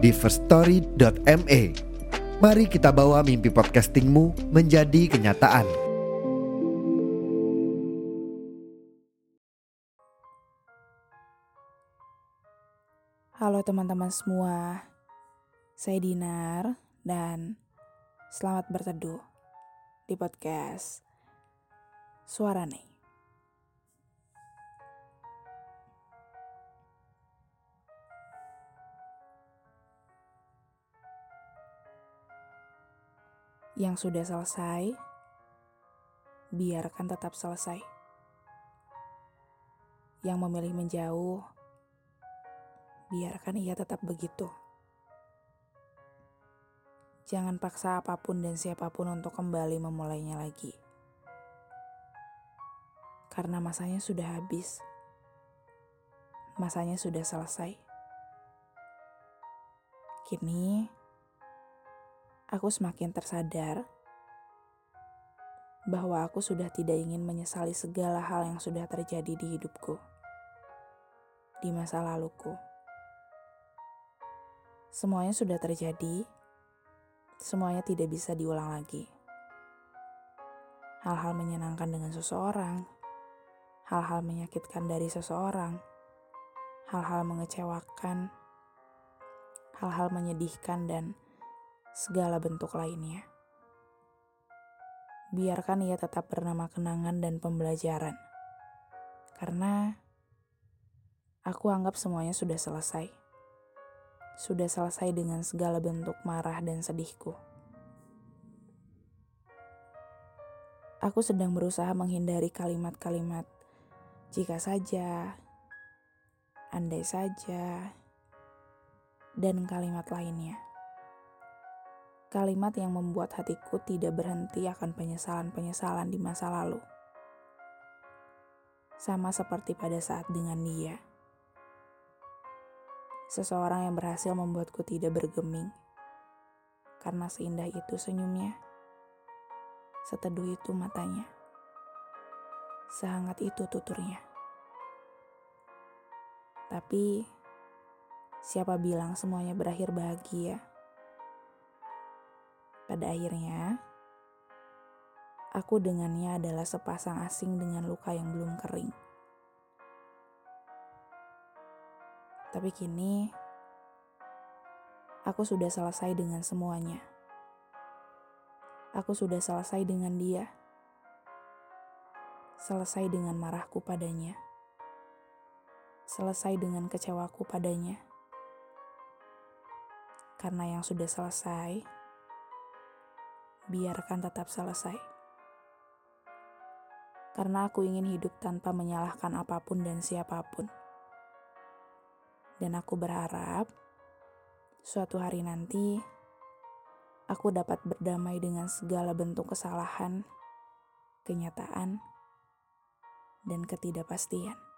di firststory.me. Mari kita bawa mimpi podcastingmu menjadi kenyataan. Halo teman-teman semua, saya Dinar dan selamat berteduh di podcast Suara Nih. Yang sudah selesai, biarkan tetap selesai. Yang memilih menjauh, biarkan ia tetap begitu. Jangan paksa apa pun dan siapa pun untuk kembali memulainya lagi. Karena masanya sudah habis. Masanya sudah selesai. Kini, aku semakin tersadar bahwa aku sudah tidak ingin menyesali segala hal yang sudah terjadi di hidupku, di masa laluku. Semuanya sudah terjadi, semuanya tidak bisa diulang lagi. Hal-hal menyenangkan dengan seseorang, hal-hal menyakitkan dari seseorang, hal-hal mengecewakan, hal-hal menyedihkan, dan segala bentuk lainnya. Biarkan ia tetap bernama kenangan dan pembelajaran, karena aku anggap semuanya sudah selesai. Sudah selesai dengan segala bentuk marah dan sedihku. Aku sedang berusaha menghindari kalimat-kalimat "jika saja", "andai saja", dan kalimat lainnya kalimat yang membuat hatiku tidak berhenti akan penyesalan-penyesalan di masa lalu. Sama seperti pada saat dengan dia. Seseorang yang berhasil membuatku tidak bergeming. Karena seindah itu senyumnya. Seteduh itu matanya. Sehangat itu tuturnya. Tapi, siapa bilang semuanya berakhir bahagia? Pada akhirnya, aku dengannya adalah sepasang asing dengan luka yang belum kering. Tapi kini, aku sudah selesai dengan semuanya. Aku sudah selesai dengan dia. Selesai dengan marahku padanya. Selesai dengan kecewaku padanya. Karena yang sudah selesai, biarkan tetap selesai. Karena aku ingin hidup tanpa menyalahkan apa pun dan siapa pun. Dan aku berharap suatu hari nanti aku dapat berdamai dengan segala bentuk kesalahan, kenyataan, dan ketidakpastian.